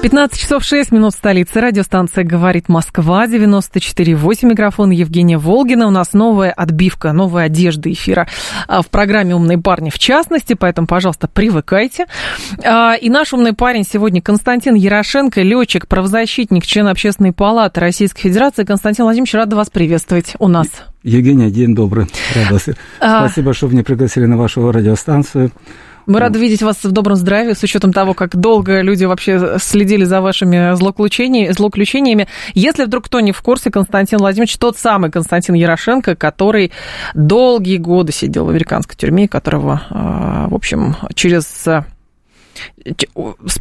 15 часов 6 минут в столице. Радиостанция «Говорит Москва», 94,8. Микрофон Евгения Волгина. У нас новая отбивка, новая одежда эфира а, в программе «Умные парни» в частности, поэтому, пожалуйста, привыкайте. А, и наш умный парень сегодня Константин Ярошенко, летчик, правозащитник, член Общественной палаты Российской Федерации. Константин Владимирович, рада вас приветствовать у нас. Евгения, день добрый. Рада. А... Спасибо, что меня пригласили на вашу радиостанцию. Мы рады видеть вас в добром здравии, с учетом того, как долго люди вообще следили за вашими злоключениями. Если вдруг кто не в курсе, Константин Владимирович тот самый Константин Ярошенко, который долгие годы сидел в американской тюрьме, которого, а, в общем, через с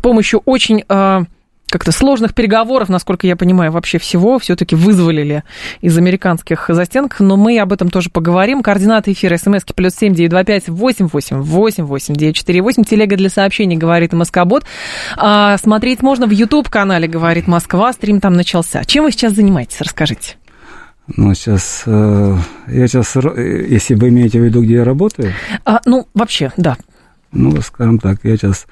помощью очень а, как-то сложных переговоров, насколько я понимаю, вообще всего все-таки вызволили из американских застенок, но мы об этом тоже поговорим. Координаты эфира смски плюс семь девять два пять восемь восемь восемь восемь девять четыре восемь. Телега для сообщений говорит Москобот. А, смотреть можно в YouTube-канале «Говорит Москва». Стрим там начался. Чем вы сейчас занимаетесь? Расскажите. Ну, сейчас, э, я сейчас, если вы имеете в виду, где я работаю? А, ну, вообще, да. Ну, скажем так, я сейчас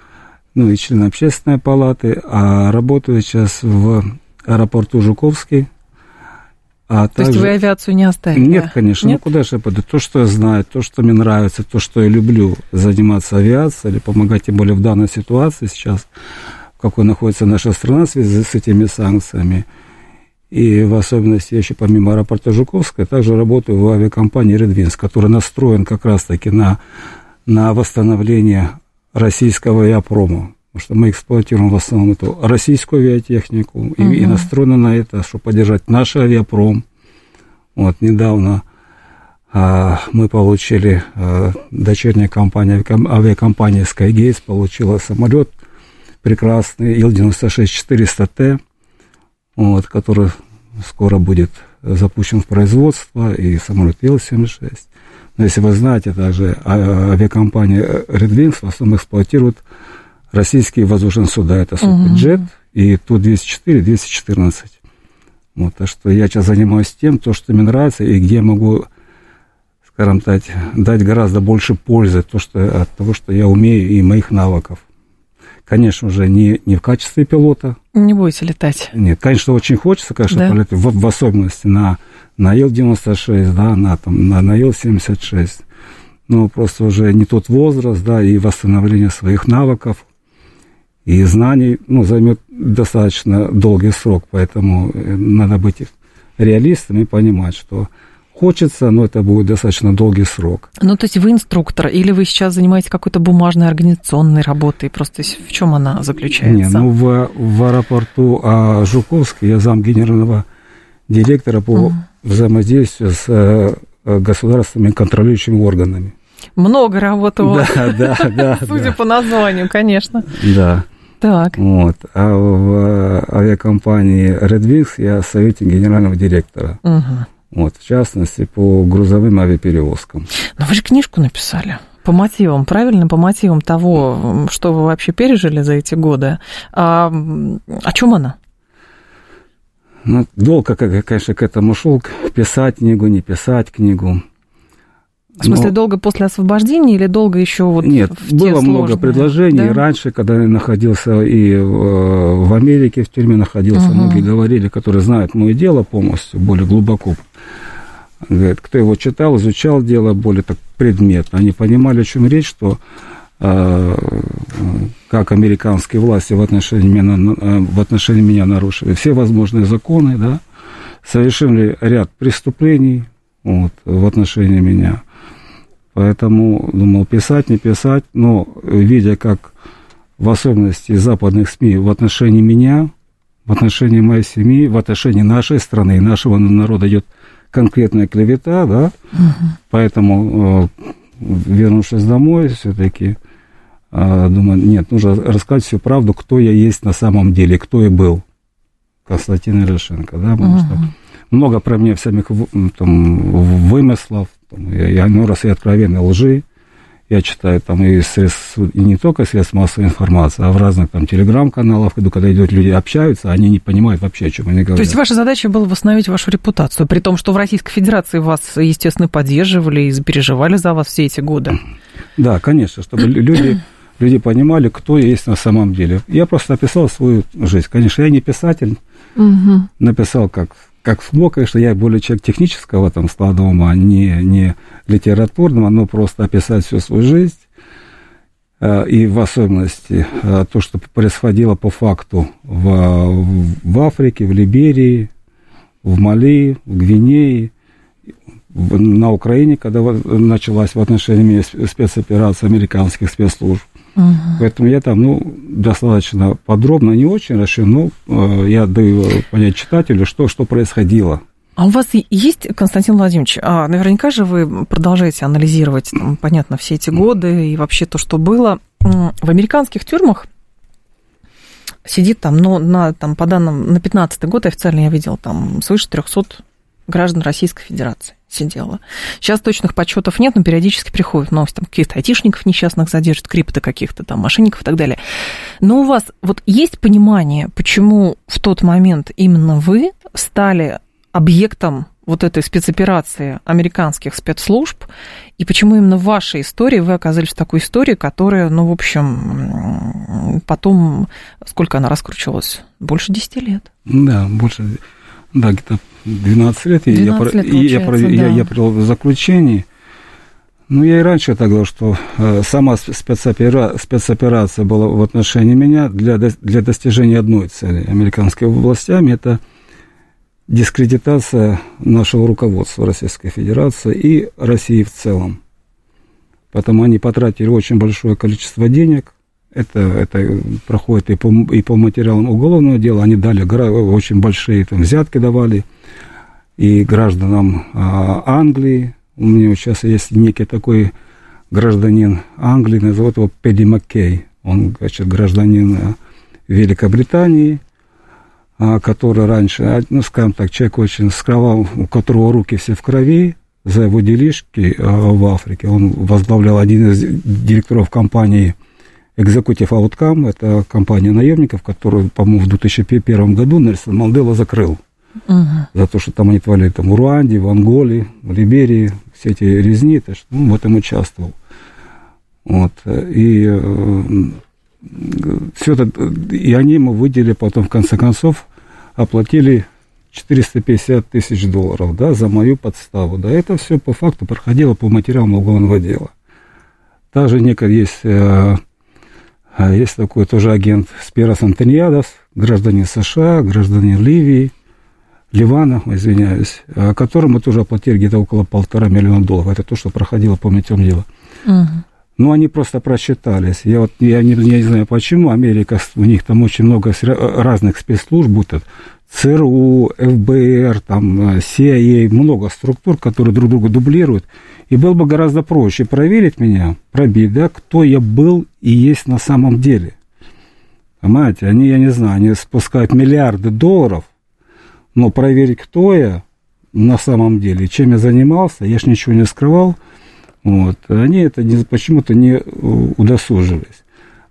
ну и член общественной палаты, а работаю сейчас в аэропорту Жуковский. А то также... есть вы авиацию не оставили? Нет, конечно. Ну, Нет? Ну куда же я пойду? То, что я знаю, то, что мне нравится, то, что я люблю заниматься авиацией или помогать, тем более в данной ситуации сейчас, в какой находится наша страна в связи с этими санкциями. И в особенности я еще помимо аэропорта Жуковского также работаю в авиакомпании «Редвинс», которая настроен как раз-таки на, на восстановление российского авиапрома. Потому что мы эксплуатируем в основном эту российскую авиатехнику угу. и, и настроены на это, чтобы поддержать наш авиапром. Вот недавно а, мы получили, а, дочерняя компания, авиакомпания Skygates получила самолет прекрасный Ил-96-400Т, вот, который скоро будет запущен в производство, и самолет Ил-76. Но если вы знаете, также а, авиакомпания Red Wings в основном эксплуатирует российские воздушные суда. Это Суперджет угу. и Ту-204, 214. Вот, так что я сейчас занимаюсь тем, то, что мне нравится, и где я могу, скажем так, дать гораздо больше пользы то, что, от того, что я умею, и моих навыков. Конечно же, не, не в качестве пилота. Не будете летать? Нет, конечно, очень хочется, конечно, да. полетать, в, в особенности на на Ил-96, да, на, там, на, на Ил-76. Ну, просто уже не тот возраст, да, и восстановление своих навыков и знаний, ну, займет достаточно долгий срок, поэтому э, надо быть реалистом и понимать, что хочется, но это будет достаточно долгий срок. Ну, то есть вы инструктор, или вы сейчас занимаетесь какой-то бумажной организационной работой? Просто в чем она заключается? Не, ну, в, в аэропорту а, Жуковский я зам генерального директора по угу. взаимодействию с э, государственными контролирующими органами. Много работы у вас. Да, да, да. Судя по названию, конечно. Да. Так. Вот. А в авиакомпании Red Wings я советник генерального директора. Угу. Вот, в частности, по грузовым авиаперевозкам. Но вы же книжку написали. По мотивам, правильно? По мотивам того, что вы вообще пережили за эти годы. А, о чем она? Ну, долго, конечно, к этому шел, писать книгу, не писать книгу. В смысле, Но... долго после освобождения или долго еще вот Нет, в было сложные? много предложений. Да? Раньше, когда я находился и в Америке, в тюрьме находился, угу. многие говорили, которые знают мое дело полностью, более глубоко. Говорят, кто его читал, изучал дело более так предметно. Они понимали, о чем речь, что а, как американские власти в отношении меня, э, в отношении меня нарушили все возможные законы, да, совершили ряд преступлений вот, в отношении меня. Поэтому думал, писать, не писать, но видя, как в особенности западных СМИ в отношении меня, в отношении моей семьи, в отношении нашей страны и нашего народа идет конкретная клевета, да, угу. поэтому, э, вернувшись домой, все-таки э, думаю, нет, нужно рассказать всю правду, кто я есть на самом деле, кто я был. Константин Ирошенко, да, потому угу. что много про меня всяких там, вымыслов, там, я, я ну, раз и откровенной лжи, я читаю там и средств, и не только средств массовой информации, а в разных там телеграм-каналах, когда идут люди общаются, они не понимают вообще, о чем они говорят. То есть ваша задача была восстановить вашу репутацию, при том, что в Российской Федерации вас, естественно, поддерживали и переживали за вас все эти годы. Да, конечно, чтобы люди, люди понимали, кто я есть на самом деле. Я просто описал свою жизнь. Конечно, я не писатель, угу. написал как как смог, конечно, я более человек технического там склада ума, не, не литературного, но просто описать всю свою жизнь, э, и в особенности э, то, что происходило по факту в, в Африке, в Либерии, в Мали, в Гвинее, на Украине, когда началась в отношении меня спецоперация американских спецслужб. Угу. Поэтому я там, ну, достаточно подробно, не очень расширен, но э, я даю понять читателю, что, что происходило. А у вас есть, Константин Владимирович, а наверняка же вы продолжаете анализировать, там, понятно, все эти годы и вообще то, что было. В американских тюрьмах сидит там, ну, на, там, по данным на 15 год официально я видел там свыше 300 граждан Российской Федерации сидела. Сейчас точных подсчетов нет, но периодически приходят новости, там каких-то айтишников несчастных задержат, крипто каких-то там мошенников и так далее. Но у вас вот есть понимание, почему в тот момент именно вы стали объектом вот этой спецоперации американских спецслужб, и почему именно в вашей истории вы оказались в такой истории, которая, ну, в общем, потом, сколько она раскручивалась? Больше 10 лет. Да, больше, да, где-то 12 лет, 12 я, лет я, я, да. я, я привел в заключении. Ну, я и раньше так говорил, что э, сама спецопера, спецоперация была в отношении меня для, для достижения одной цели американскими властями. Это дискредитация нашего руководства Российской Федерации и России в целом. Потому они потратили очень большое количество денег. Это, это проходит и по, и по материалам уголовного дела. Они дали очень большие там, взятки давали и гражданам а, Англии. У меня сейчас есть некий такой гражданин Англии, назовут его Педи Маккей. Он, значит, гражданин а, Великобритании, а, который раньше, а, ну, скажем так, человек очень скрывал, у которого руки все в крови, за его делишки в Африке. Он возглавлял один из директоров компании Executive Outcome, это компания наемников, которую, по-моему, в 2001 году Нельсон Мандела закрыл угу. за то, что там они творили там, в Руанде, в Анголе, в Либерии, все эти резни, то, что, ну, в этом участвовал. Вот. И э, все это, и они ему выделили потом, в конце концов, оплатили 450 тысяч долларов, да, за мою подставу, да, это все по факту проходило по материалам уголовного дела. Также некая есть, э, есть такой тоже агент Спирос Антониадос, гражданин США, гражданин Ливии, Ливана, извиняюсь, которому мы тоже оплатили где-то около полтора миллиона долларов. Это то, что проходило по метем дела. Угу. Ну, они просто просчитались. Я вот я не, я не знаю почему. Америка, у них там очень много разных спецслужб, будто ЦРУ, ФБР, там, CIA, много структур, которые друг друга дублируют. И было бы гораздо проще проверить меня, пробить, да, кто я был и есть на самом деле. Понимаете, они, я не знаю, они спускают миллиарды долларов но проверить, кто я на самом деле, чем я занимался, я ж ничего не скрывал, вот, они это почему-то не удосужились.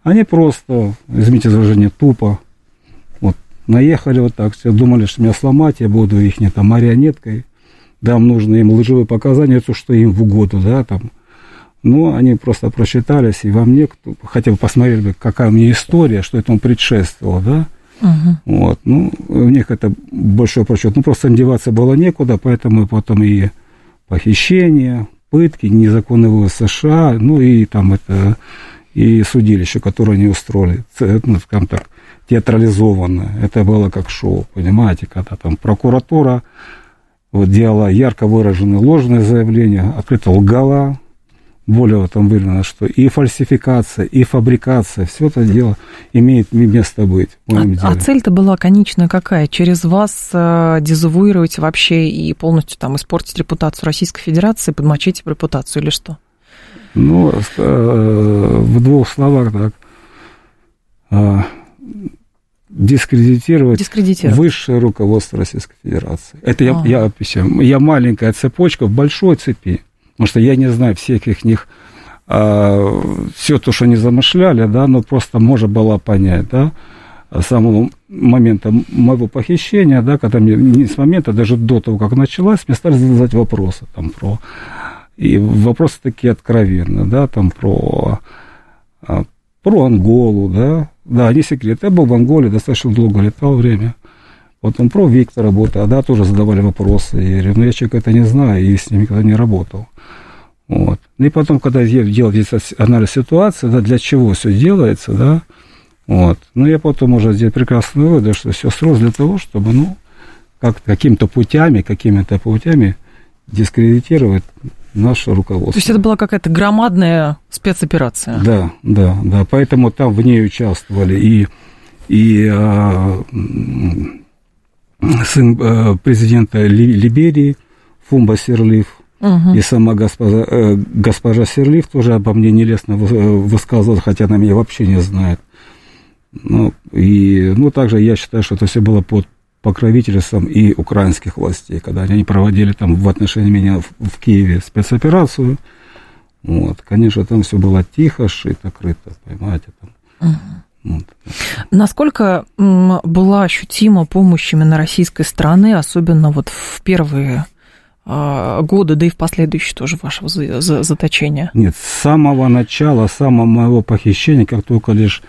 Они просто, извините за выражение, тупо вот, наехали вот так, все думали, что меня сломать, я буду их не там марионеткой, дам нужные им лживые показания, то, что им в угоду, да, там. Но они просто просчитались, и во мне, хотя бы посмотрели бы, какая у меня история, что этому предшествовало, да, Угу. Вот, ну, у них это большой прочет. Ну, просто им деваться было некуда, поэтому потом и похищение, пытки, незаконный вывоз США, ну, и там это, и судилище, которое они устроили, ну, скажем так, театрализованно. Это было как шоу, понимаете, когда там прокуратура вот, делала ярко выраженные ложные заявления, открыто лгала, более там выявлено, что и фальсификация, и фабрикация, все это дело имеет место быть. А, а цель-то была конечная какая? Через вас э, дезавуировать вообще и полностью там испортить репутацию Российской Федерации, подмочить репутацию или что? Ну, э, в двух словах так. Э, дискредитировать, дискредитировать высшее руководство Российской Федерации. Это я, я описываю. Я маленькая цепочка в большой цепи. Потому что я не знаю всех их них, а, все то, что они замышляли, да, но просто можно было понять, да, с самого момента моего похищения, да, когда мне не с момента, даже до того, как началась, мне стали задавать вопросы там про и вопросы такие откровенные, да, там про, а, про Анголу, да, да, не секрет, я был в Анголе, достаточно долго летал время, потом про Виктора Бота, да, тоже задавали вопросы, я говорю, ну, я человек это не знаю, и с ним никогда не работал, вот. Ну, и потом, когда я делал здесь анализ ситуации, да, для чего все делается, да, вот, ну, я потом уже сделал прекрасный вывод, что все строилось для того, чтобы, ну, как какими-то путями, какими-то путями дискредитировать наше руководство. То есть это была какая-то громадная спецоперация? Да, да, да. Поэтому там в ней участвовали и, и а, сын а, президента Либерии Фумба Серлив, угу. и сама госпожа, э, госпожа Серлив тоже обо мне нелестно высказывала, хотя она меня вообще не знает. Ну, и, ну, также я считаю, что это все было под покровительством и украинских властей, когда они проводили там в отношении меня в, в Киеве спецоперацию. Вот, конечно, там все было тихо, шито, крыто, понимаете, там. Угу. Вот. Насколько была ощутима помощь именно российской страны, особенно вот в первые а, годы, да и в последующие тоже вашего заточения? Нет, с самого начала, с самого моего похищения, как только лишь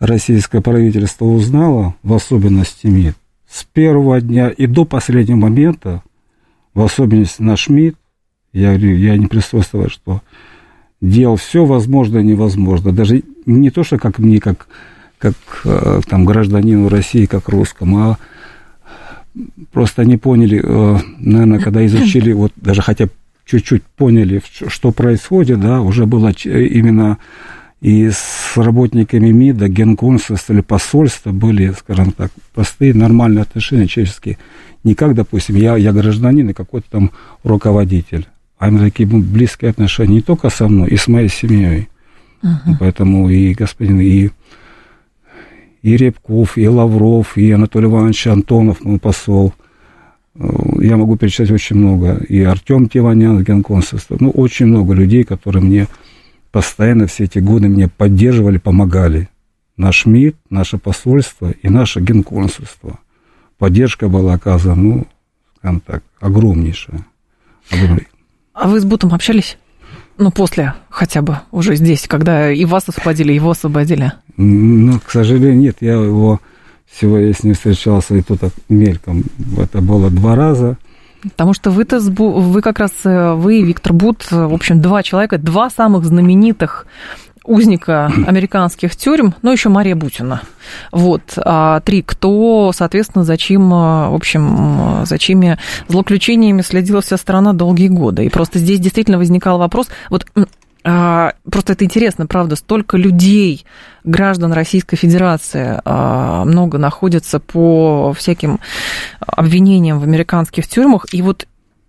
российское правительство узнало, в особенности МИД, с первого дня и до последнего момента, в особенности наш МИД, я говорю, я не присутствовал, что делал все возможное и невозможное. Даже не то, что как мне, как, как э, там, гражданину России, как русскому, а просто они поняли, э, наверное, когда изучили, вот даже хотя чуть-чуть поняли, что происходит, да, уже было именно и с работниками МИДа, генконсульства или посольства были, скажем так, простые, нормальные отношения человеческие. Не как, допустим, я, я гражданин и какой-то там руководитель. А именно такие близкие отношения не только со мной, и с моей семьей. Uh-huh. Поэтому и господин, и, и Рябков, и Лавров, и Анатолий Иванович Антонов, мой посол. Э, я могу перечислять очень много. И Артем Тиванян, генконсульство. Ну, очень много людей, которые мне постоянно все эти годы меня поддерживали, помогали. Наш МИД, наше посольство и наше генконсульство. Поддержка была оказана, ну, скажем так, огромнейшая. А вы с Бутом общались? Ну, после хотя бы, уже здесь, когда и вас освободили, и его освободили. Ну, к сожалению, нет, я его всего, я с ним встречался, и то так мельком. Это было два раза. Потому что вы-то, вы как раз, э, вы, Виктор Бут, э, в общем, два человека, два самых знаменитых узника американских тюрем, ну, еще Мария Бутина. Вот, а три, кто, соответственно, за чьим, э, в общем, за чьими злоключениями следила вся страна долгие годы. И просто здесь действительно возникал вопрос, вот а, просто это интересно, правда, столько людей, граждан Российской Федерации, а, много находится по всяким обвинениям в американских тюрьмах. И вот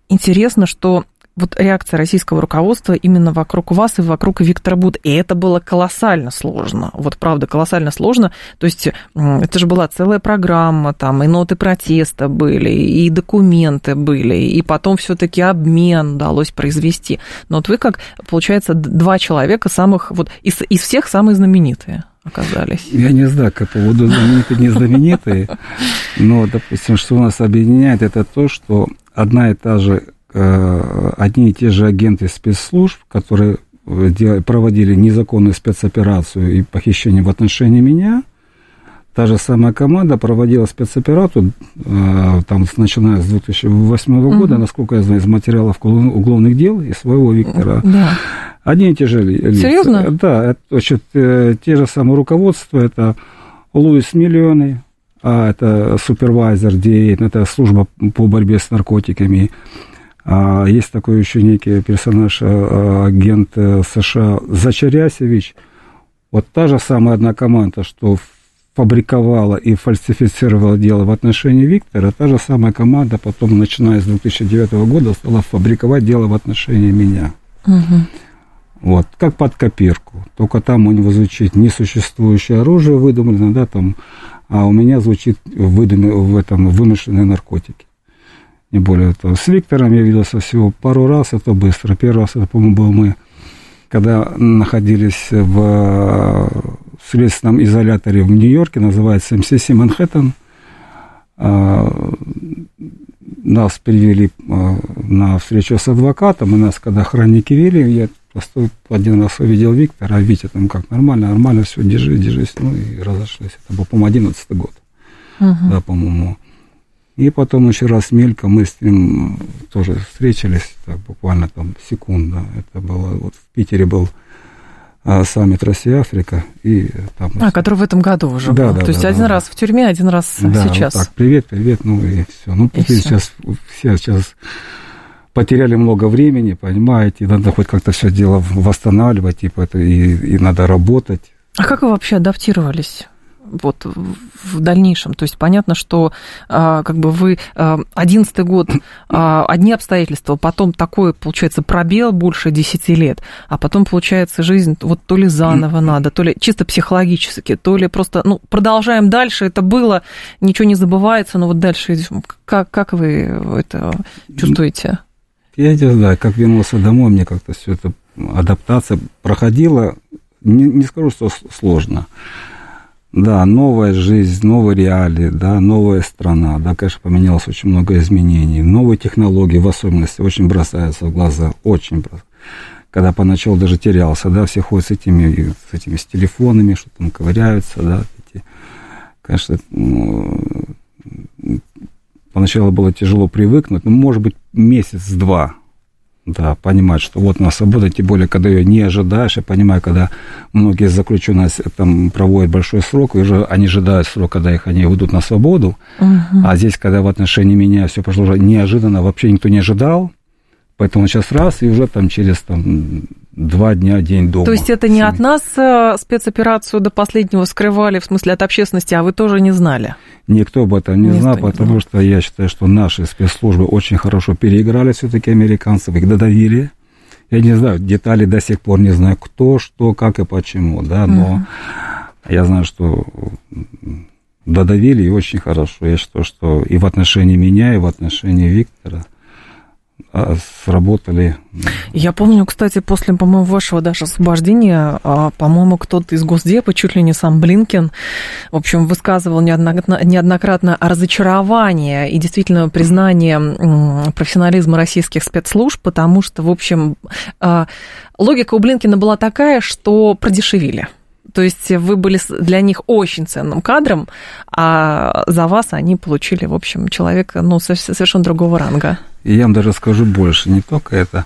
интересно, что вот реакция российского руководства именно вокруг вас и вокруг Виктора Буд. И это было колоссально сложно. Вот правда, колоссально сложно. То есть это же была целая программа, там и ноты протеста были, и документы были, и потом все-таки обмен удалось произвести. Но вот вы как, получается, два человека самых, вот из, из всех самые знаменитые оказались. Я не знаю, как по поводу знаменитые, не знаменитые, но, допустим, что у нас объединяет, это то, что одна и та же одни и те же агенты спецслужб, которые проводили незаконную спецоперацию и похищение в отношении меня, та же самая команда проводила спецоперацию, э, там, начиная с 2008 угу. года, насколько я знаю, из материалов уголовных дел и своего Виктора. Да. Одни и те же лица. Серьезно? Да, это, значит, э, те же самые руководства, это Луис Миллионы, а это супервайзер, это служба по борьбе с наркотиками, есть такой еще некий персонаж, а, агент э, США Зачарясевич. Вот та же самая одна команда, что фабриковала и фальсифицировала дело в отношении Виктора, та же самая команда потом, начиная с 2009 года, стала фабриковать дело в отношении меня. Угу. Вот, как под копирку. Только там у него звучит несуществующее оружие выдумано, да, там, а у меня звучит выдум... в этом вымышленные наркотики. Не более того. С Виктором я виделся всего пару раз, это быстро. Первый раз, это, по-моему, был мы, когда находились в следственном изоляторе в Нью-Йорке, называется МСС Манхэттен. А, нас привели а, на встречу с адвокатом, и нас, когда охранники вели, я просто один раз увидел Виктора, а Витя там как, нормально, нормально, все, держи, держись, ну и разошлись. Это был, по-моему, одиннадцатый год, uh-huh. да, по-моему. И потом еще раз мельком мы с ним тоже встретились, так, буквально там секунда. Это было, вот в Питере был а, саммит Россия-Африка. И там... А, который в этом году уже да, был. Да, То есть да, один да. раз в тюрьме, один раз да, сейчас. Вот так, привет, привет, ну и все. Ну, И всё. сейчас все сейчас потеряли много времени, понимаете, надо хоть как-то все дело восстанавливать, типа это, и, и надо работать. А как вы вообще адаптировались? Вот в дальнейшем. То есть понятно, что а, как бы вы одиннадцатый год а, одни обстоятельства, потом такой, получается, пробел больше 10 лет, а потом, получается, жизнь вот то ли заново надо, то ли чисто психологически, то ли просто, ну, продолжаем дальше, это было, ничего не забывается, но вот дальше. Как, как вы это чувствуете? Я не знаю, как вернулся домой, мне как-то все это адаптация проходила, не, не скажу, что сложно. Да, новая жизнь, новые реалии, да, новая страна, да, конечно, поменялось очень много изменений. Новые технологии, в особенности, очень бросаются в глаза, очень бросаются. Когда поначалу даже терялся, да, все ходят с этими, с этими с телефонами, что там ковыряются, да, эти, конечно, ну, поначалу было тяжело привыкнуть, ну, может быть, месяц-два, да, понимать, что вот у нас свобода, тем более, когда ее не ожидаешь, я понимаю, когда многие заключенные с- там проводят большой срок, и уже они ожидают срок, когда их они выйдут на свободу, а здесь, когда в отношении меня все пошло уже неожиданно, вообще никто не ожидал, поэтому сейчас раз, и уже там через там, два дня, день дома. То есть это не от нас э, спецоперацию до последнего скрывали, в смысле от общественности, а вы тоже не знали? Никто об этом не Никто знал, не потому знал. что я считаю, что наши спецслужбы очень хорошо переиграли все-таки американцев, их додавили. Я не знаю, детали до сих пор не знаю, кто, что, как и почему, да, но я знаю, что додавили и очень хорошо. Я считаю, что и в отношении меня, и в отношении Виктора сработали. Я помню, кстати, после, по-моему, вашего даже освобождения, а, по-моему, кто-то из Госдепа, чуть ли не сам Блинкен, в общем, высказывал неоднократно, разочарование и действительно признание профессионализма российских спецслужб, потому что, в общем, а, логика у Блинкина была такая, что продешевили. То есть вы были для них очень ценным кадром, а за вас они получили, в общем, человека ну, со- совершенно другого ранга. И я вам даже скажу больше, не только это.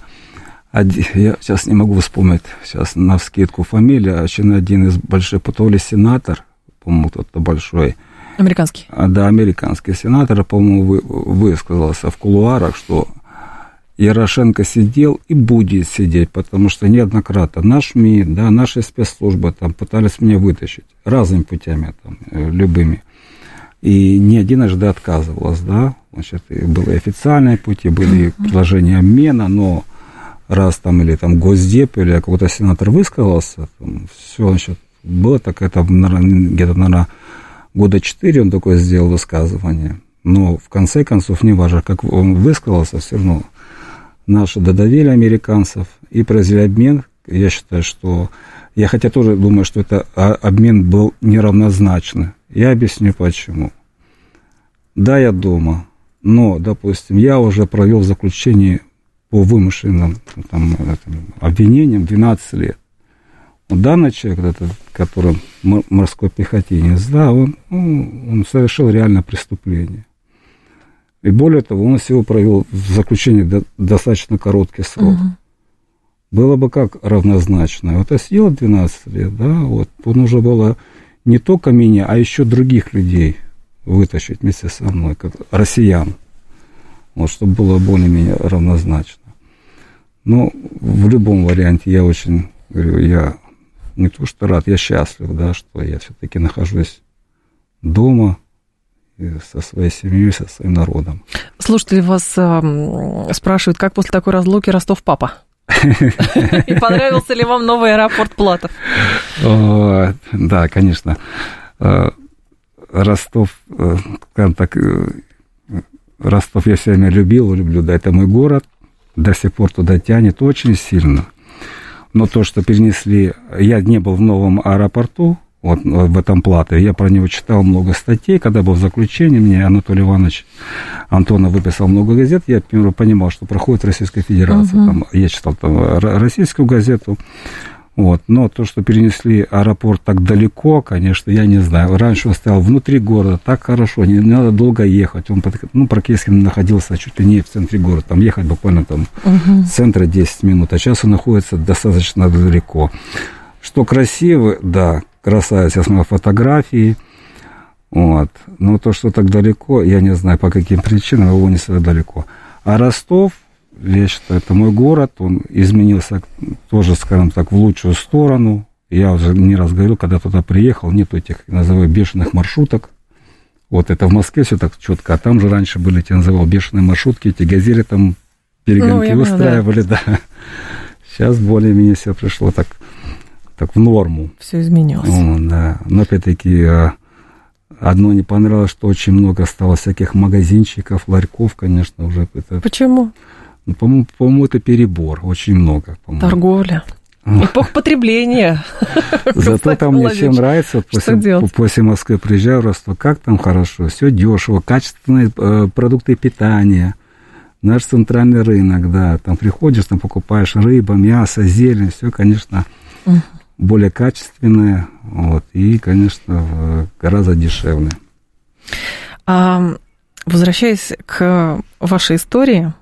Оди- я сейчас не могу вспомнить сейчас на вскидку фамилию, очень один из больших, то ли сенатор, по-моему, кто-то большой, Американский. а, да, американский сенатор, по-моему, вы, высказался в кулуарах, что Ярошенко сидел и будет сидеть, потому что неоднократно наш МИД, да, наши спецслужбы там пытались меня вытащить разными путями, там, э, любыми. И ни единожды отказывалась, да, значит, и были официальные пути, были предложения обмена, но раз там или там Госдеп, или какой-то сенатор высказался, все, значит, было так, это, где-то, наверное, года четыре он такое сделал высказывание, но в конце концов, не важно, как он высказался, все равно наши додавили американцев и произвели обмен. Я считаю, что... Я хотя тоже думаю, что это а, обмен был неравнозначный. Я объясню почему. Да, я дома, но, допустим, я уже провел заключение по вымышленным там, обвинениям 12 лет. Данный человек, этот, который морской пехотинец, да, он, ну, он совершил реальное преступление. И более того, он всего провел в заключении до- достаточно короткий срок. Было бы как равнозначно. Вот я сидел 12 лет, да, вот, то нужно было не только меня, а еще других людей вытащить вместе со мной, как россиян. вот, чтобы было более-менее равнозначно. Но в любом варианте я очень, говорю, я не то что рад, я счастлив, да, что я все-таки нахожусь дома, со своей семьей, со своим народом. Слушатели вас э, спрашивают, как после такой разлуки Ростов папа? И понравился ли вам новый аэропорт Платов? Да, конечно. Э, Ростов, э, скажем так, э, Ростов я все время любил, люблю, да, это мой город, до сих пор туда тянет очень сильно. Но то, что перенесли, я не был в новом аэропорту, вот в этом платы. Я про него читал много статей, когда был в заключении, мне Анатолий Иванович Антонов выписал много газет, я, например, понимал, что проходит Российская Федерация. Uh-huh. Там, я читал там российскую газету, вот. Но то, что перенесли аэропорт так далеко, конечно, я не знаю. Раньше он стоял внутри города, так хорошо, не, не надо долго ехать. Он, ну, практически находился чуть ли не в центре города. Там ехать буквально там угу. с центра 10 минут, а сейчас он находится достаточно далеко. Что красиво, да, красавец, я смотрел фотографии, вот. Но то, что так далеко, я не знаю, по каким причинам его не так далеко. А Ростов, я считаю, это мой город, он изменился тоже, скажем так, в лучшую сторону. Я уже не раз говорил, когда туда приехал, нет этих, называю, бешеных маршруток. Вот это в Москве все так четко, а там же раньше были, я называл, бешеные маршрутки, эти газели там перегонки ну, устраивали, да. да. Сейчас более-менее все пришло так, так в норму. Все изменилось. О, да. Но опять-таки а, одно не понравилось, что очень много стало всяких магазинчиков, ларьков, конечно, уже. Это, Почему? Ну, по-моему, по-моему, это перебор, очень много. По-моему. Торговля. Эпох потребления. Зато там мне чем нравится, после, после Москвы приезжаю в Ростов, как там хорошо, все дешево, качественные э, продукты питания, наш центральный рынок, да, там приходишь, там покупаешь рыба, мясо, зелень, все, конечно, более качественное, вот, и, конечно, гораздо дешевле. А, возвращаясь к вашей истории,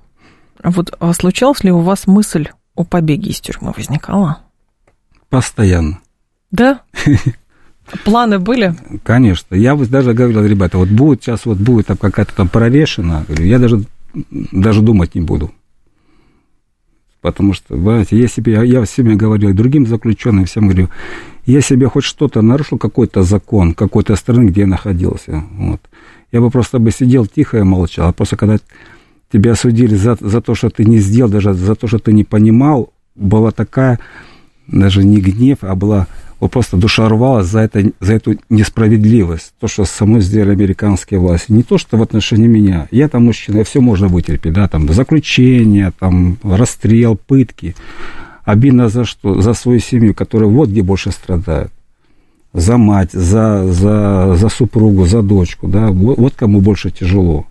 вот а случалась ли у вас мысль о побеге из тюрьмы возникала? Постоянно. Да? Планы были? Конечно. Я вот даже говорил, ребята, вот будет сейчас, вот будет там какая-то там прорешена, я даже, даже думать не буду. Потому что, знаете, я себе, я себе говорил, другим заключенным всем говорю, я себе хоть что-то нарушил, какой-то закон какой-то страны, где я находился, вот. Я бы просто бы сидел тихо и молчал. А просто когда тебя осудили за, за то, что ты не сделал, даже за то, что ты не понимал, была такая, даже не гнев, а была вот просто душа рвалась за, это, за эту несправедливость, то, что со мной сделали американские власти. Не то, что в отношении меня. Я там мужчина, все можно вытерпеть, да, там заключение, там расстрел, пытки. Обидно за что? За свою семью, которая вот где больше страдает. За мать, за, за, за супругу, за дочку, да, вот, вот кому больше тяжело.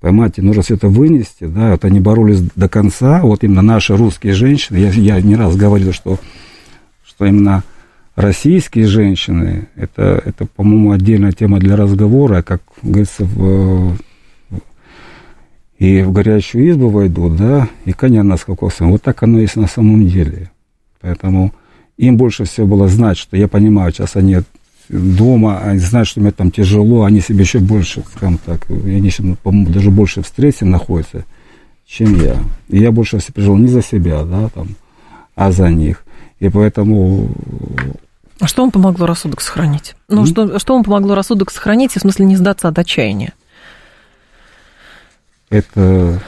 Понимаете, нужно все это вынести, да, вот они боролись до конца, вот именно наши русские женщины, я, я не раз говорил, что, что именно российские женщины, это, это по-моему, отдельная тема для разговора, как говорится, в, и в горячую избу войдут, да, и коня на скакался. Вот так оно и на самом деле. Поэтому им больше всего было знать, что я понимаю, сейчас они дома, они знают, что мне там тяжело, они себе еще больше, скажем так, они, по-моему, даже больше в стрессе находятся, чем я. И я больше всего переживал не за себя, да, там, а за них. И поэтому... А что вам помогло рассудок сохранить? Ну, mm-hmm. что, что вам помогло рассудок сохранить, в смысле не сдаться от отчаяния? Это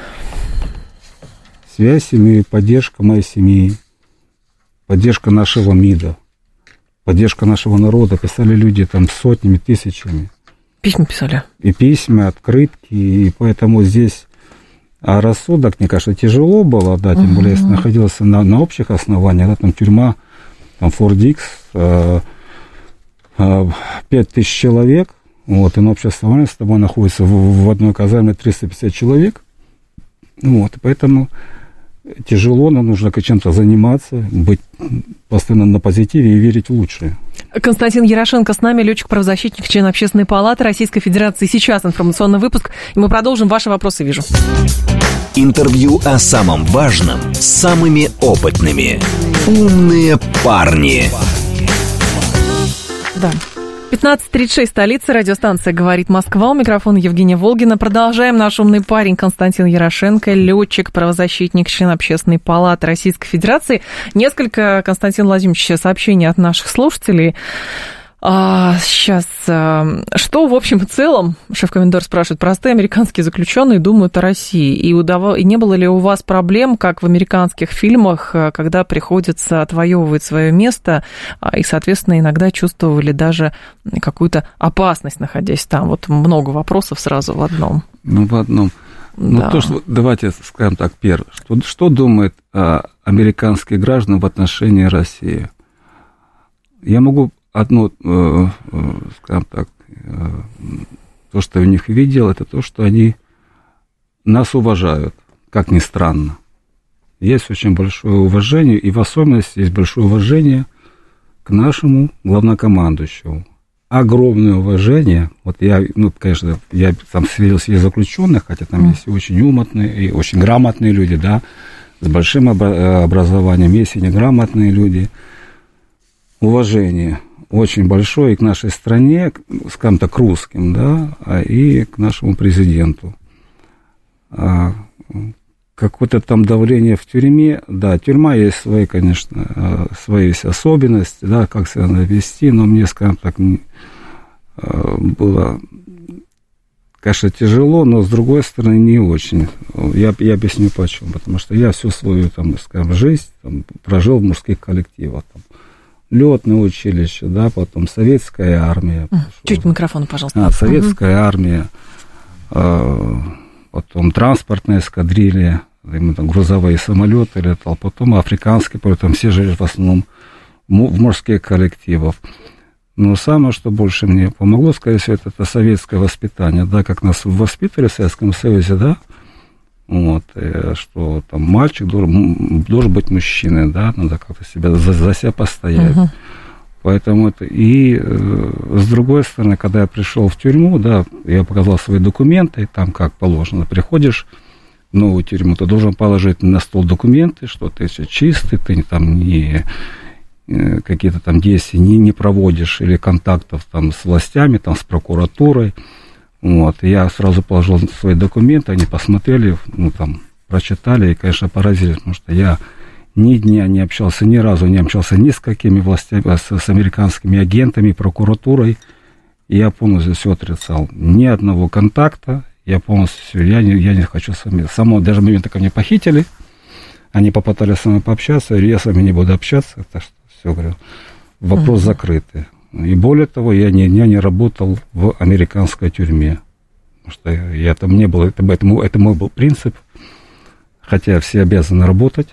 связь семьи, поддержка моей семьи, поддержка нашего МИДа поддержка нашего народа. Писали люди там сотнями, тысячами. Письма писали. И письма, открытки, и поэтому здесь а рассудок, мне кажется, тяжело было, да, тем более, если находился на, на общих основаниях, да, там тюрьма, там Фордикс, э, э, 5 тысяч человек, вот, и на основание с тобой находится в, в одной казарме 350 человек, вот, поэтому тяжело, но нужно чем-то заниматься, быть постоянно на позитиве и верить в лучшее. Константин Ярошенко с нами, летчик-правозащитник, член Общественной палаты Российской Федерации. Сейчас информационный выпуск, и мы продолжим. Ваши вопросы вижу. Интервью о самом важном с самыми опытными. «Умные парни». Да. 15.36, столица, радиостанция «Говорит Москва». У микрофона Евгения Волгина. Продолжаем. Наш умный парень Константин Ярошенко, летчик, правозащитник, член Общественной палаты Российской Федерации. Несколько, Константин Владимирович, сообщений от наших слушателей. А, сейчас, а, что в общем и целом, шеф-комендор спрашивает, простые американские заключенные думают о России, и, удав... и не было ли у вас проблем, как в американских фильмах, а, когда приходится отвоевывать свое место, а, и, соответственно, иногда чувствовали даже какую-то опасность, находясь там? Вот много вопросов сразу в одном. Ну, в одном. Ну, Да. то, что, давайте скажем так, первое. Что, что думают а, американские граждане в отношении России? Я могу одно, э, э, скажем так, э, то, что я у них видел, это то, что они нас уважают, как ни странно. Есть очень большое уважение, и в особенности есть большое уважение к нашему главнокомандующему. Огромное уважение. Вот я, ну, конечно, я там среди есть заключенных, хотя там есть и очень умные и очень грамотные люди, да, с большим обра- образованием, есть и неграмотные люди. Уважение очень большое и к нашей стране, к, скажем так, к русским, да, а и к нашему президенту. А, какое-то там давление в тюрьме, да, тюрьма есть свои, конечно, э, свои есть особенности, да, как себя надо вести, но мне, скажем так, было, конечно, тяжело, но, с другой стороны, не очень. Я, я объясню почему. Потому что я всю свою, там, скажем, жизнь там, прожил в мужских коллективах. Там, летное училище, да, потом советская армия. Чуть к микрофону, пожалуйста. А, советская армия, э, потом транспортная эскадрилья, именно там грузовые самолеты летал, потом африканский, потом все жили в основном в морских коллективах. Но самое, что больше мне помогло, скорее всего, это, это советское воспитание, да, как нас воспитывали в Советском Союзе, да, вот, э, что там мальчик должен, должен быть мужчиной, да, надо как-то себя за, за себя постоять. Мгм. Поэтому это и э, с другой стороны, когда я пришел в тюрьму, да, я показал свои документы, там как положено, приходишь в новую тюрьму, ты должен положить на стол документы, что ты все чистый, ты там не э, какие-то там действия не, не проводишь или контактов там с властями, там с прокуратурой. Вот, я сразу положил свои документы, они посмотрели, ну там прочитали и, конечно, поразились, потому что я ни дня не общался, ни разу не общался ни с какими властями, с, с американскими агентами, прокуратурой. И я полностью все отрицал. Ни одного контакта. Я полностью все, я не, я не хочу с вами. Само, даже момента ко мне похитили. Они попытались со мной пообщаться. Я с вами не буду общаться. Так что все, говорю, вопрос закрытый. И более того, я ни дня не работал в американской тюрьме. Потому что я там не был, это, это, мой- это мой был принцип. Хотя все обязаны работать.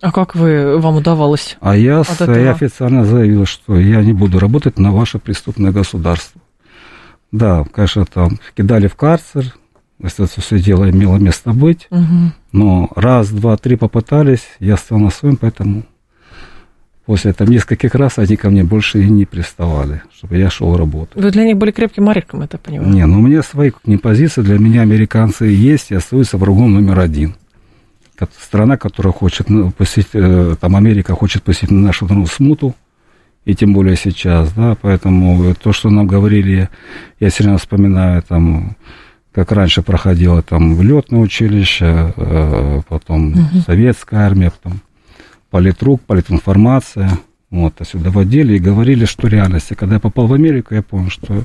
А как вы, вам удавалось? А я, с- этого? я официально заявил, что я не буду работать на ваше преступное государство. Да, конечно, там кидали в карцер, это все дело имело место быть, Мгм. но раз, два, три попытались, я стал на своем, поэтому после там нескольких раз они ко мне больше и не приставали, чтобы я шел работать. Вы для них были крепким орешком, я так понимаю. Не, ну у меня свои не позиции, для меня американцы есть и остаются врагом номер один. Страна, которая хочет ну, посетить, э, там Америка хочет посетить нашу страну смуту, и тем более сейчас, да, поэтому то, что нам говорили, я все время вспоминаю, там, как раньше проходило там летное училище, э, потом советская армия, потом политрук, политинформация, вот, а сюда водили и говорили, что реальность. И когда я попал в Америку, я понял, что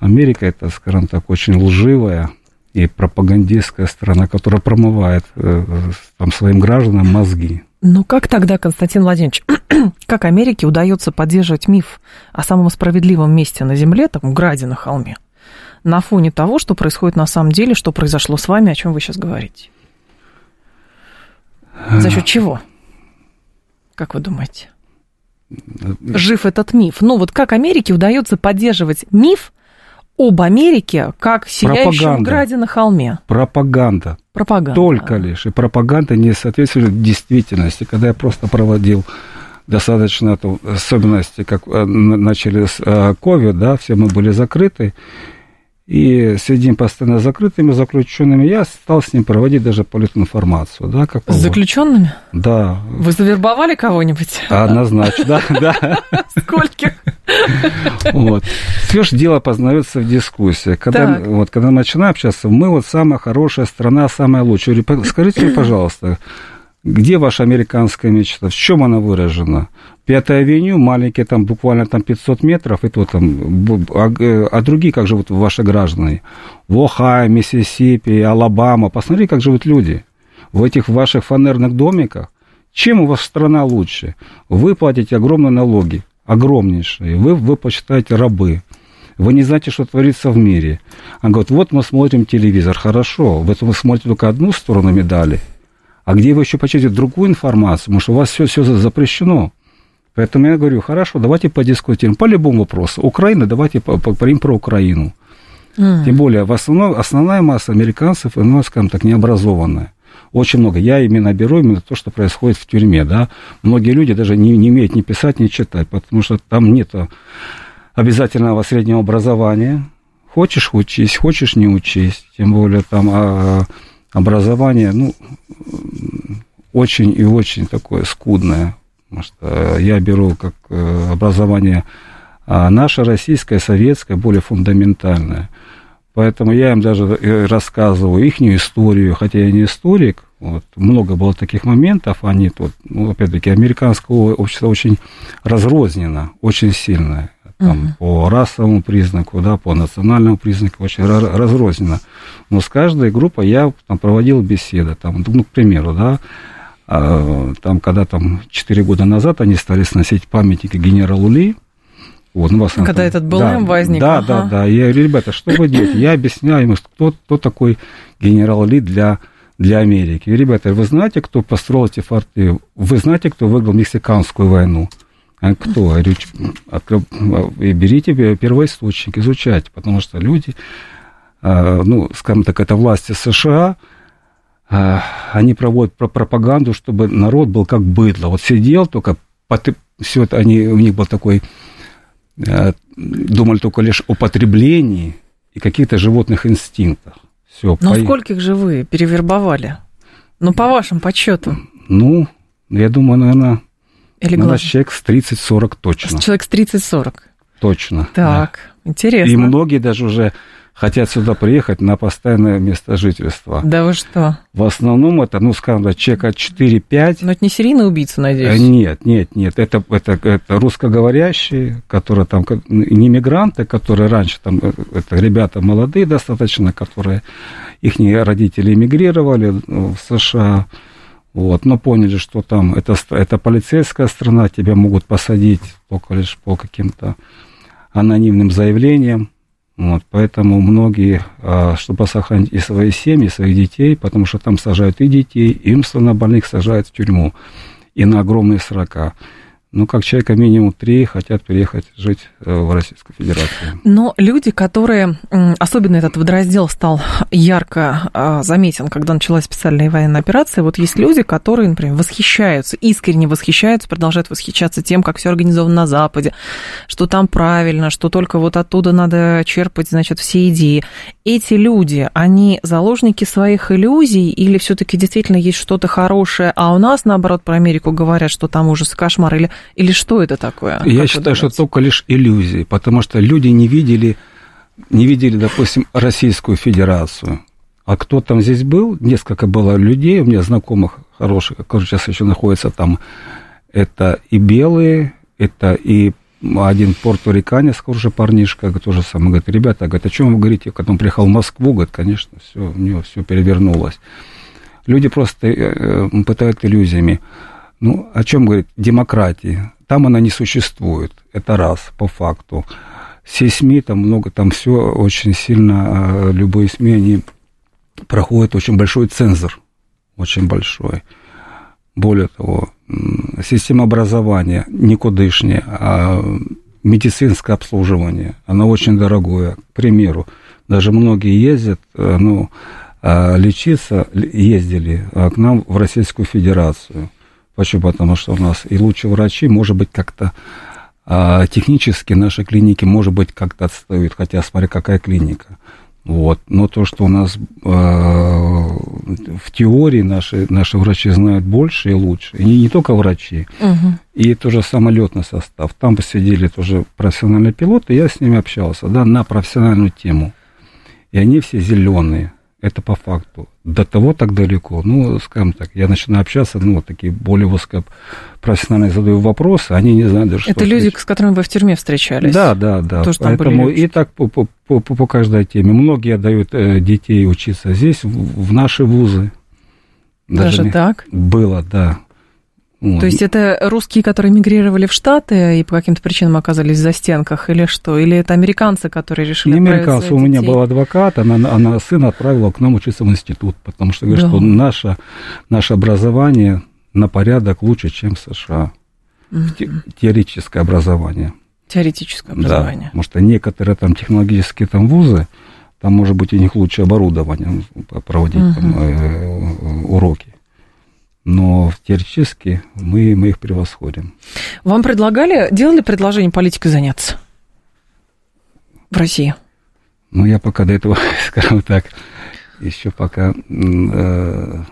Америка это, скажем так, очень лживая и пропагандистская страна, которая промывает э, там своим гражданам мозги. Ну как тогда, Константин Владимирович, как Америке удается поддерживать миф о самом справедливом месте на Земле, там, граде на холме, на фоне того, что происходит на самом деле, что произошло с вами, о чем вы сейчас говорите? За счет чего? Как вы думаете? Жив этот миф. Ну вот как Америке удается поддерживать миф об Америке как сияющем Пропаганда. граде на холме? Пропаганда. Пропаганда. Только лишь. И пропаганда не соответствует действительности. Когда я просто проводил достаточно там, особенности, как э, начали с э, COVID, да, все мы были закрыты, и сидим постоянно закрытыми заключенными, я стал с ним проводить даже политинформацию, да, как С заключенными? Да, Вы завербовали кого-нибудь? однозначно, да, да. Скольких? Вот. Все же дело познается в дискуссии. Когда, вот, когда начинаем общаться, мы вот самая хорошая страна, самая лучшая. Скажите мне, пожалуйста, где ваша американская мечта? В чем она выражена? Пятая авеню, маленькие там буквально там 500 метров, и то там, а, а другие как живут ваши граждане? В Ohio, Миссисипи, Алабама, посмотри, как живут люди в этих ваших фанерных домиках. Чем у вас страна лучше? Вы платите огромные налоги, огромнейшие, вы, вы почитаете рабы. Вы не знаете, что творится в мире. Он говорит, вот мы смотрим телевизор, хорошо, в этом вы смотрите только одну сторону медали. А где вы еще почитаете другую информацию? Потому что у вас все, все запрещено. Поэтому я говорю, хорошо, давайте подискутируем по любому вопросу. Украина, давайте поговорим про Украину. Mm. Тем более, в основном, основная масса американцев, ну, скажем так, необразованная. Очень много. Я именно беру именно то, что происходит в тюрьме, да. Многие люди даже не, не умеют ни писать, ни читать, потому что там нет обязательного среднего образования. Хочешь учись, хочешь не учись. Тем более там а, образование, ну, очень и очень такое скудное. Потому что я беру как э, образование а наше российское, советское, более фундаментальное. Поэтому я им даже э, рассказываю их историю, хотя я не историк. Вот, много было таких моментов, они тут, ну, опять-таки, американское общество очень разрознено, очень сильное. Там, uh-huh. По расовому признаку, да, по национальному признаку очень разрознено. Но с каждой группой я там, проводил беседы. Там, ну, к примеру, да, там, когда там 4 года назад они стали сносить памятники генералу Ли, вот, ну, вас Когда этот БЛМ да, возник. Да, ага. да, да. Я говорю, ребята, что вы делаете? Я объясняю им, кто, кто такой генерал Ли для, для Америки. И, ребята, вы знаете, кто построил эти форты? Вы знаете, кто выиграл Мексиканскую войну? А кто? Я говорю, берите первоисточник, изучайте, потому что люди, а, ну, скажем так, это власти США, а, они проводят пропаганду, чтобы народ был как быдло. Вот сидел только, все это, они, у них был такой Э, думали только лишь о потреблении и каких-то животных инстинктах. Все, Но по... скольких же вы перевербовали? Ну, по вашим подсчетам. Ну, я думаю, наверное, Или наверное, человек с 30-40 точно. Человек с 30-40. Точно. Так, да. интересно. И многие даже уже хотят сюда приехать на постоянное место жительства. Да вы что? В основном это, ну, скажем так, человека 4-5. Но это не серийный убийца, надеюсь? Нет, нет, нет. Это, это, это русскоговорящие, которые там, не мигранты, которые раньше там, э, это ребята молодые достаточно, которые, их родители эмигрировали в США, вот, но поняли, что там это, это полицейская страна, тебя могут посадить только лишь по каким-то анонимным заявлениям. Вот, поэтому многие, а, чтобы сохранить и свои семьи, и своих детей, потому что там сажают и детей, и умственно больных сажают в тюрьму, и на огромные срока ну, как человека минимум три хотят переехать жить э, в Российскую Федерацию. Но люди, которые, особенно этот водораздел стал ярко а, заметен, когда началась специальная военная операция, вот есть люди, которые, например, восхищаются, искренне восхищаются, продолжают восхищаться тем, как все организовано на Западе, что там правильно, что только вот оттуда надо черпать, значит, все идеи. Эти люди, они заложники своих иллюзий или все-таки действительно есть что-то хорошее, а у нас, наоборот, про Америку говорят, что там ужас и кошмар, или или что это такое? Я считаю, что только лишь иллюзии, потому что люди не видели, не видели, допустим, Российскую Федерацию. А кто там здесь был? Несколько было людей, у меня знакомых хороших, которые сейчас еще находятся там. Это и белые, это и один порториканец, уже парнишка, тоже самое, говорит, ребята, говорит, о чем вы говорите? Когда он приехал в Москву, говорит, конечно, все, у него все перевернулось. Люди просто э, э, пытают иллюзиями. Ну, о чем говорит демократия? Там она не существует. Это раз, по факту. Все СМИ, там много, там все очень сильно, а, любые СМИ, они проходят очень большой цензор, очень большой. Более того, система образования никудышняя, а медицинское обслуживание, оно очень дорогое. К примеру, даже многие ездят, э, ну, а, лечиться, ездили к нам в Российскую Федерацию – Почему? Потому что у нас и лучшие врачи, может быть, как-то а, технически наши клиники, может быть, как-то отстают, хотя смотри, какая клиника. Вот. Но то, что у нас э, в теории наши, наши врачи знают больше и лучше, и не, не только врачи, Угу. и тоже самолетный состав. Там посидели тоже профессиональные пилоты, я с ними общался, да, на профессиональную тему. И они все зеленые. Это по факту. До того так далеко, ну, скажем так, я начинаю общаться, ну, вот такие более высокопрофессиональные задаю вопросы, они не знают даже, Это что люди, с которыми вы в тюрьме встречались? Да, да, да. Там были Поэтому и так по, по, по, по каждой теме. Многие отдают э, детей учиться здесь, в, в наши вузы. Даже не- так? Было, да. Вот. То есть это русские, которые мигрировали в Штаты и по каким-то причинам оказались в застенках, или что? Или это американцы, которые решили Не американцы, у меня был адвокат, она, она сына отправила к нам учиться в институт, потому что говорит, Да. что наше, наше образование на порядок лучше, чем в США. Те- Теоретическое образование. Теоретическое Да, образование. потому что некоторые там технологические там вузы, там может быть у них лучше оборудование ну, проводить там, э, уроки. Но теоретически мы, мы их превосходим. Вам предлагали, делали предложение политикой заняться в России? Но я пока до этого, скажем так, еще пока э,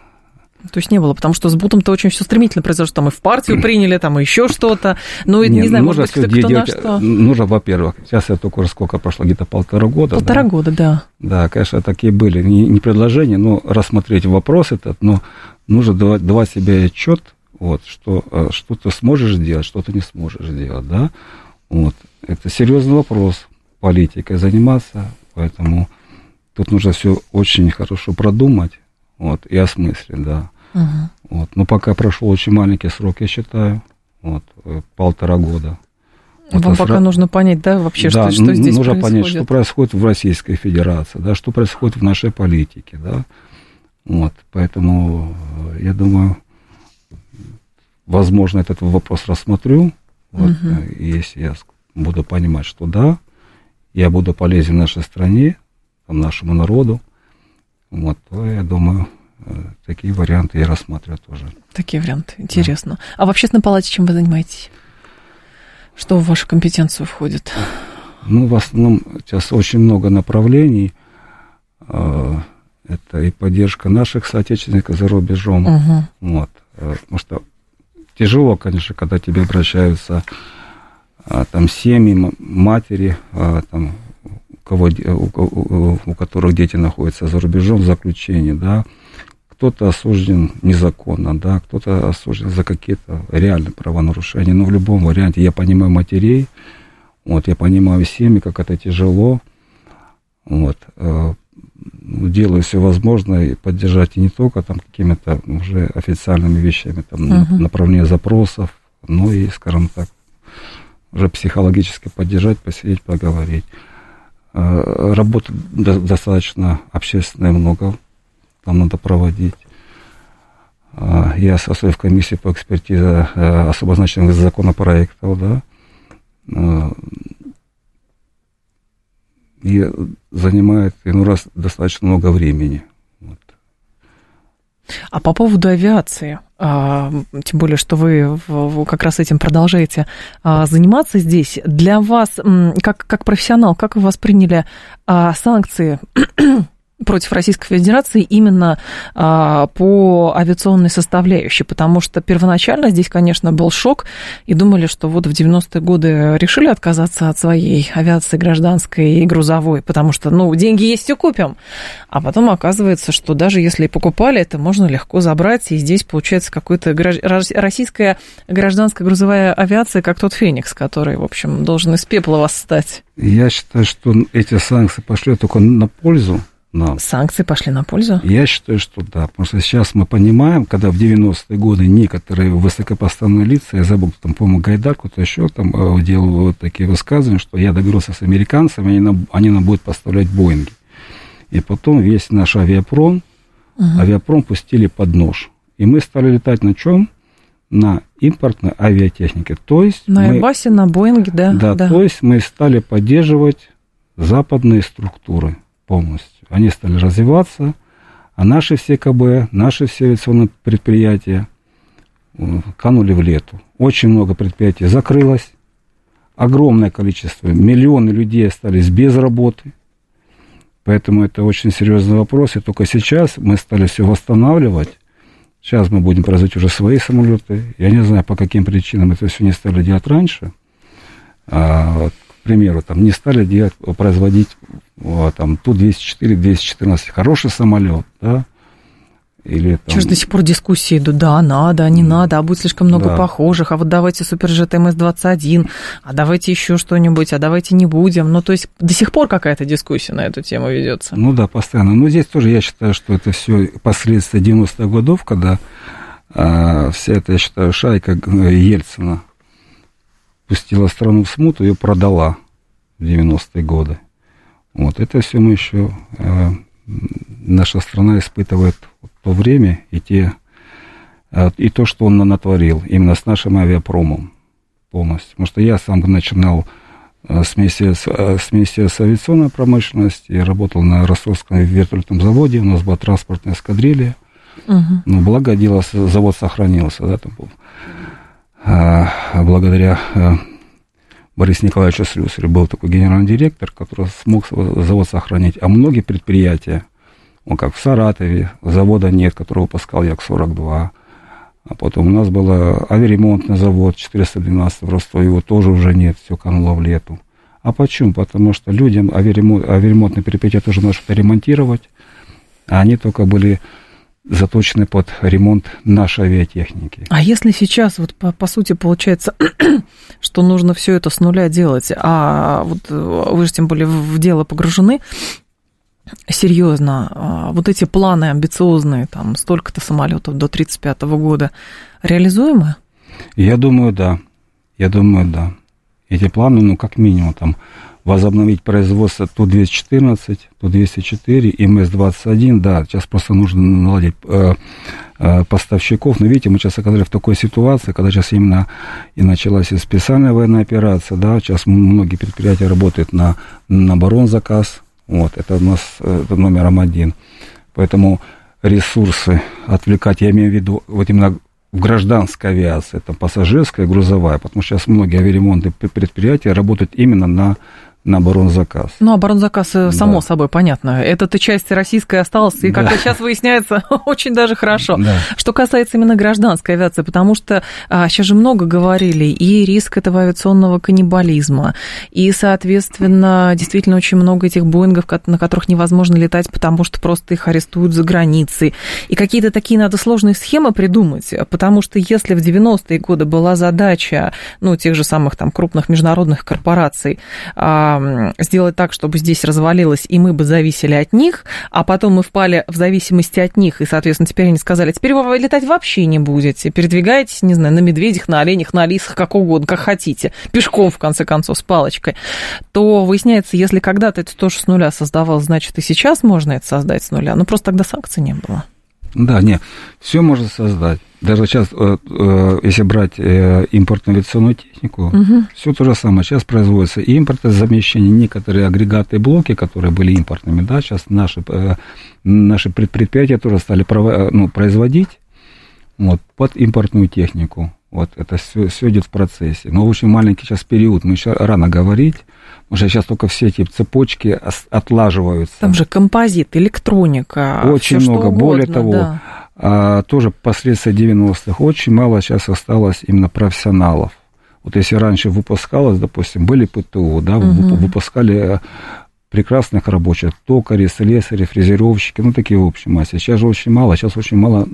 То есть не было, потому что с Бутом-то очень все стремительно произошло. Там и в партию приняли, там и еще что-то. Ну, не, Не, знаю, может быть, кто, кто на делать, что. Нужно, во-первых, сейчас я только сколько прошло, где-то полтора года. Полтора да? года, да. Да, конечно, такие были. Не, не предложения, но рассмотреть вопрос этот, но нужно давать, давать себе отчет, вот, что, э, что ты сможешь сделать, что ты не сможешь сделать, да. Вот. Это серьезный вопрос, политикой заниматься, поэтому тут нужно все очень хорошо продумать, вот, и осмыслить, да. Мгм. Вот. Но пока прошел очень маленький срок, я считаю, вот, э, полтора года. Вот Вам пока сра- нужно понять, да, вообще, да, что, что здесь нужно происходит. понять, что происходит в Российской Федерации, да, что происходит в нашей политике, да. Вот, поэтому э, я думаю, возможно, этот вопрос рассмотрю. Вот, и если я буду понимать, что да, я буду полезен нашей стране, там, нашему народу, вот, то я думаю, э, такие варианты я рассматриваю тоже. Такие варианты, интересно. А в общественной палате чем вы занимаетесь? Что в вашу компетенцию входит? Ну, в основном сейчас очень много направлений. Это и поддержка наших соотечественников за рубежом. Мгм. Вот. Э, Потому что тяжело, конечно, когда тебе обращаются а, там семьи, матери, а, там, у, кого, у, у- которых дети находятся за рубежом в заключении, да, кто-то осужден незаконно, да, кто-то осужден за какие-то реальные правонарушения, но в любом варианте я понимаю матерей, вот, я понимаю семьи, как это тяжело, вот, э, делаю все возможное поддержать и не только там какими-то уже официальными вещами, там, Мгм. направление запросов, но и, скажем так, уже психологически поддержать, посидеть, поговорить. Э, Работы до- достаточно общественной много, там надо проводить. А, Я состою в комиссии по экспертизе э, особо значимых законопроектов, да. И занимает, ну, раз достаточно много времени. Вот. А по поводу авиации, а, тем более, что вы как раз этим продолжаете а, заниматься здесь, для вас, как, как профессионал, как вы восприняли а, санкции против Российской Федерации именно а, по авиационной составляющей, потому что первоначально здесь, конечно, был шок, и думали, что вот в 90-е годы решили отказаться от своей авиации гражданской и грузовой, потому что, ну, деньги есть, все купим. А потом оказывается, что даже если и покупали, это можно легко забрать, и здесь получается какая-то гражд- рос- российская гражданская грузовая авиация, как тот Феникс, который, в общем, должен из пепла восстать. Я считаю, что эти санкции пошли только на пользу нам. Санкции пошли на пользу? Я считаю, что да, потому что сейчас мы понимаем, когда в 90-е годы некоторые высокопоставленные лица, я забыл, там, по-моему, Гайдар, кто-то еще там э, делал вот такие высказывания, что я договорился с американцами, они нам, они нам будут поставлять Боинги. И потом весь наш авиапром, авиапром пустили под нож. И мы стали летать на чем? На импортной авиатехнике. То есть На мы- Airbus, на Боинге, да? да, то есть мы стали поддерживать западные структуры полностью. Они стали развиваться, а наши все КБ, наши все авиационные предприятия э, канули в лету. Очень много предприятий закрылось, огромное количество, миллионы людей остались без работы. Поэтому это очень серьезный вопрос. И только сейчас мы стали все восстанавливать. Сейчас мы будем производить уже свои самолеты. Я не знаю, по каким причинам это все не стали делать раньше. А, к примеру, там не стали делать, производить вот, там Ту-204, 214, хороший самолет, да, или там... Чего до сих пор дискуссии идут, да, надо, не надо, а будет слишком много да. похожих, а вот давайте Суперджет МС-21, а давайте еще что-нибудь, а давайте не будем. Ну, то есть до сих пор какая-то дискуссия на эту тему ведется. Ну да, постоянно. Но здесь тоже я считаю, что это все последствия 90-х годов, когда а, вся эта, я считаю, шайка Ельцина пустила страну в смуту, ее продала в 90-е годы. Вот это все мы еще, э, наша страна испытывает то время и, те, э, и то, что он натворил именно с нашим авиапромом полностью. Потому что я сам начинал э, с вместе с, вместе с авиационной промышленностью, я работал на Ростовском вертолетном заводе, у нас была транспортная эскадрилья. Угу. Ну, благо дело, завод сохранился, да, там был. А, благодаря а, Борису Николаевичу Слюсарю был такой генеральный директор, который смог завод сохранить. А многие предприятия, ну, как в Саратове, завода нет, который выпускал Як-42. А потом у нас был авиаремонтный завод 412 в Ростове, его тоже уже нет, все кануло в лету. А почему? Потому что людям авиаремонт, авиаремонтные предприятия тоже что-то ремонтировать, а они только были заточены под ремонт нашей авиатехники. А если сейчас, вот по, по сути, получается, что нужно все это с нуля делать, а вот вы же тем более в дело погружены, серьезно, а, вот эти планы амбициозные, там, столько-то самолетов до 1935 года, реализуемы? Я думаю, да. Я думаю, да. Эти планы, ну, как минимум, там, возобновить производство Ту-214, Ту-204 и МС-21, да, сейчас просто нужно наладить э, э, поставщиков, но видите, мы сейчас оказались в такой ситуации, когда сейчас именно и началась специальная военная операция, да, сейчас многие предприятия работают на, на оборонзаказ, вот, это у нас э, это номером один. Поэтому ресурсы отвлекать, я имею в виду вот именно в гражданской авиации, это пассажирская, грузовая, потому что сейчас многие авиаремонтные предприятия работают именно на на оборонзаказ. Ну, оборонзаказ, э, само да. собой, понятно. Эта часть российской осталась, и, как да. сейчас выясняется, очень даже хорошо. Да. Что касается именно гражданской авиации, потому что а, сейчас же много говорили, и риск этого авиационного каннибализма, и, соответственно, действительно очень много этих Боингов, на которых невозможно летать, потому что просто их арестуют за границей. И какие-то такие надо сложные схемы придумать, потому что если в 90-е годы была задача, ну, тех же самых там крупных международных корпораций, а, сделать так, чтобы здесь развалилось, и мы бы зависели от них, а потом мы впали в зависимости от них, и, соответственно, теперь они сказали, теперь вы летать вообще не будете, передвигаетесь, не знаю, на медведях, на оленях, на лисах, как угодно, как хотите, пешком, в конце концов, с палочкой, то выясняется, если когда-то это тоже с нуля создавалось, значит, и сейчас можно это создать с нуля, ну, просто тогда санкций не было. Да, нет, все можно создать. Даже сейчас, э, э, если брать э, импортную авиационную технику, угу. все то же самое. Сейчас производится импортное замещение, некоторые агрегаты и блоки, которые были импортными, да, сейчас наши, наши предприятия тоже стали ну, производить вот, под импортную технику. Вот это все, все идет в процессе. Но очень маленький сейчас период, мы еще рано говорить, потому что сейчас только все эти цепочки отлаживаются. Там же композит, электроника. Очень много. Угодно, Более того, да. А, тоже последствия 90-х, очень мало сейчас осталось именно профессионалов. Вот если раньше выпускалось, допустим, были ПТУ, да, угу. выпускали э, прекрасных рабочих, токари, слесари, фрезеровщики, ну, такие в общем. А сейчас же очень мало, сейчас очень мало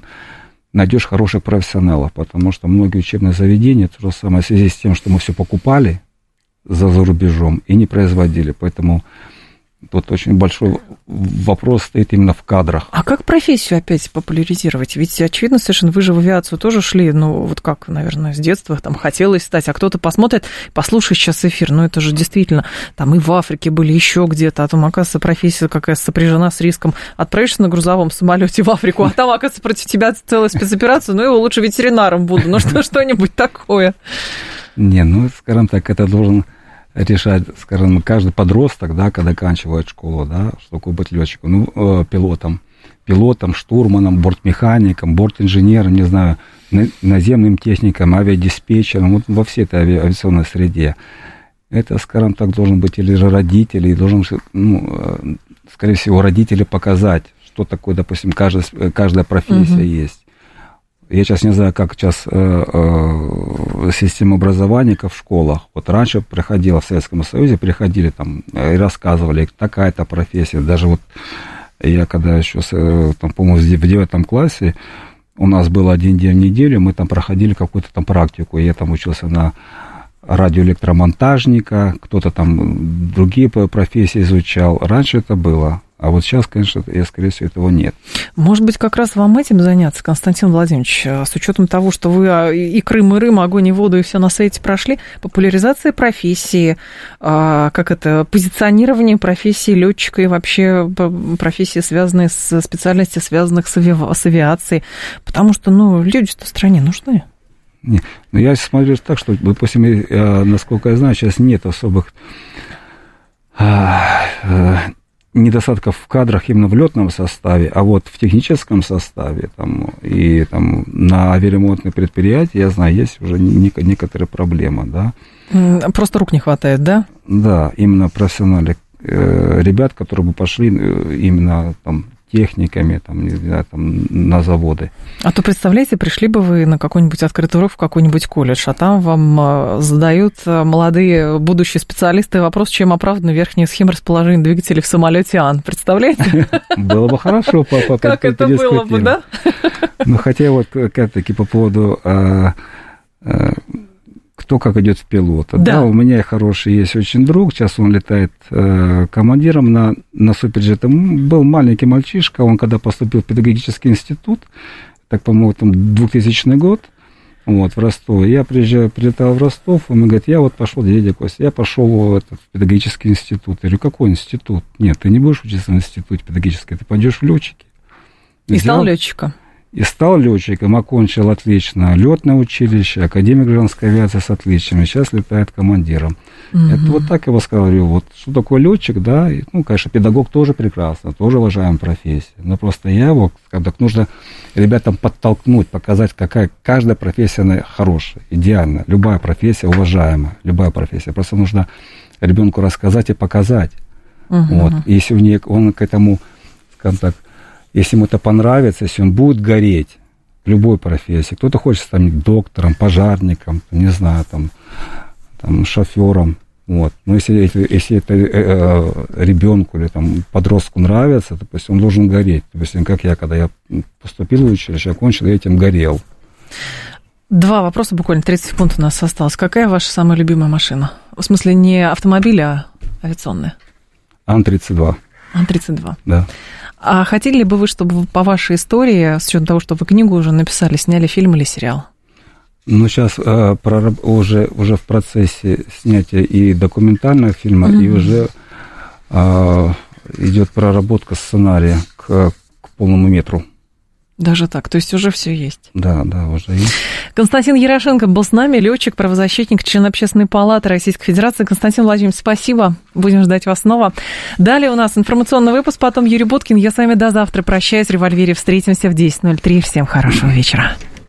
найдешь хороших профессионалов, потому что многие учебные заведения, то же самое, в связи с тем, что мы все покупали за, за рубежом и не производили, поэтому Тут очень большой вопрос стоит именно в кадрах. А как профессию опять популяризировать? Ведь, очевидно, совершенно вы же в авиацию тоже шли, ну, вот как, наверное, с детства там хотелось стать, а кто-то посмотрит, послушает сейчас эфир, ну, это же действительно, там и в Африке были, еще где-то, а там, оказывается, профессия какая сопряжена с риском. Отправишься на грузовом самолете в Африку, а там, оказывается, против тебя целая спецоперация, ну, его лучше ветеринаром буду, ну, что, что-нибудь такое. Не, ну, скажем так, это должен решать, скажем, каждый подросток, да, когда оканчивает школу, да, что такое быть летчиком, ну, э, пилотом, пилотом, штурманом, бортмехаником, бортинженером, не знаю, наземным техником, авиадиспетчером, вот во всей этой авиационной среде. Это, скажем так, должен быть или же родитель, или должен, ну, э, скорее всего, родители показать, что такое, допустим, каждая, каждая профессия угу. есть. Я сейчас не знаю, как сейчас э, э, система образования в школах. Вот раньше приходила в Советском Союзе, приходили там и рассказывали, такая-то профессия. Даже вот я когда еще, э, там, по-моему, в девятом классе, у нас был один день в неделю, мы там проходили какую-то там практику. Я там учился на радиоэлектромонтажника, кто-то там другие профессии изучал. Раньше это было. А вот сейчас, конечно, я, скорее всего, этого нет. Может быть, как раз вам этим заняться, Константин Владимирович, э, с учетом того, что вы а, и Крым, и Рым, огонь и воду, и все на свете прошли, популяризация профессии, а, как это, позиционирование профессии летчика и вообще профессии, связанные с специальностью, связанных с, ави... с авиацией, потому что, ну, люди-то в стране нужны. Не, ну я смотрю так, что, допустим, я, насколько я знаю, сейчас нет особых а, э, недостатков в кадрах именно в летном составе, а вот в техническом составе там, и там, на авиаремонтных предприятиях, я знаю, есть уже некоторые проблемы, да. Просто рук не хватает, да? Да, именно профессиональных э, ребят, которые бы пошли э, именно там техниками, там, не знаю, там, на заводы. А то, представляете, пришли бы вы на какой-нибудь открытый урок в какой-нибудь колледж, а там вам э, задают э, молодые будущие специалисты вопрос, чем оправдана верхняя схема расположения двигателей в самолете Ан. Представляете? Было бы хорошо. Как это было бы, да? Ну, хотя вот, как-таки, по поводу а, а, кто как идет в пилота. Да. да, у меня хороший есть очень друг, сейчас он летает э, командиром на, на суперджет. Был маленький мальчишка, он когда поступил в педагогический институт, так, по-моему, там 2000 год, вот, в Ростов. Я приезжаю, прилетал в Ростов, он говорит, я вот пошел, дядя Костя, я пошел в этот педагогический институт. Я говорю, какой институт? Нет, ты не будешь учиться в институте педагогическом, ты пойдешь в летчики. И Взял, стал летчиком и стал летчиком, окончил отлично летное училище, Академия гражданской авиации с отличием, и сейчас летает командиром. Угу. Это вот так я вас говорю, вот что такое летчик, да, и, ну, конечно, педагог тоже прекрасно, тоже уважаемая профессия, но просто я вот, когда нужно ребятам подтолкнуть, показать, какая каждая профессия она хорошая, идеальная, любая профессия уважаемая, любая профессия, просто нужно ребенку рассказать и показать, угу. вот, и если у них, он к этому, скажем так, если ему это понравится, если он будет гореть любой профессии, кто-то хочет стать доктором, пожарником, не знаю, там, там шофером, вот. Но если, если, если это э, э, ребенку или там, подростку нравится, то есть он должен гореть. Допустим, как я, когда я поступил в училище, окончил, я этим горел. Два вопроса, буквально 30 секунд у нас осталось. Какая ваша самая любимая машина? В смысле, не автомобиль, а авиационная? Ан-32. Ан-32. Да. А хотели бы вы, чтобы по вашей истории, с учетом того, что вы книгу уже написали, сняли фильм или сериал? Ну, сейчас э, прораб- уже, уже в процессе снятия и документального фильма, mm-hmm. и уже э, идет проработка сценария к, к полному метру. Даже так, то есть уже все есть. Да, да, уже есть. Константин Ярошенко был с нами, летчик, правозащитник, член Общественной палаты Российской Федерации. Константин Владимирович, спасибо. Будем ждать вас снова. Далее у нас информационный выпуск, потом Юрий Буткин. Я с вами до завтра прощаюсь. В револьвере встретимся в 10.03. Всем хорошего вечера.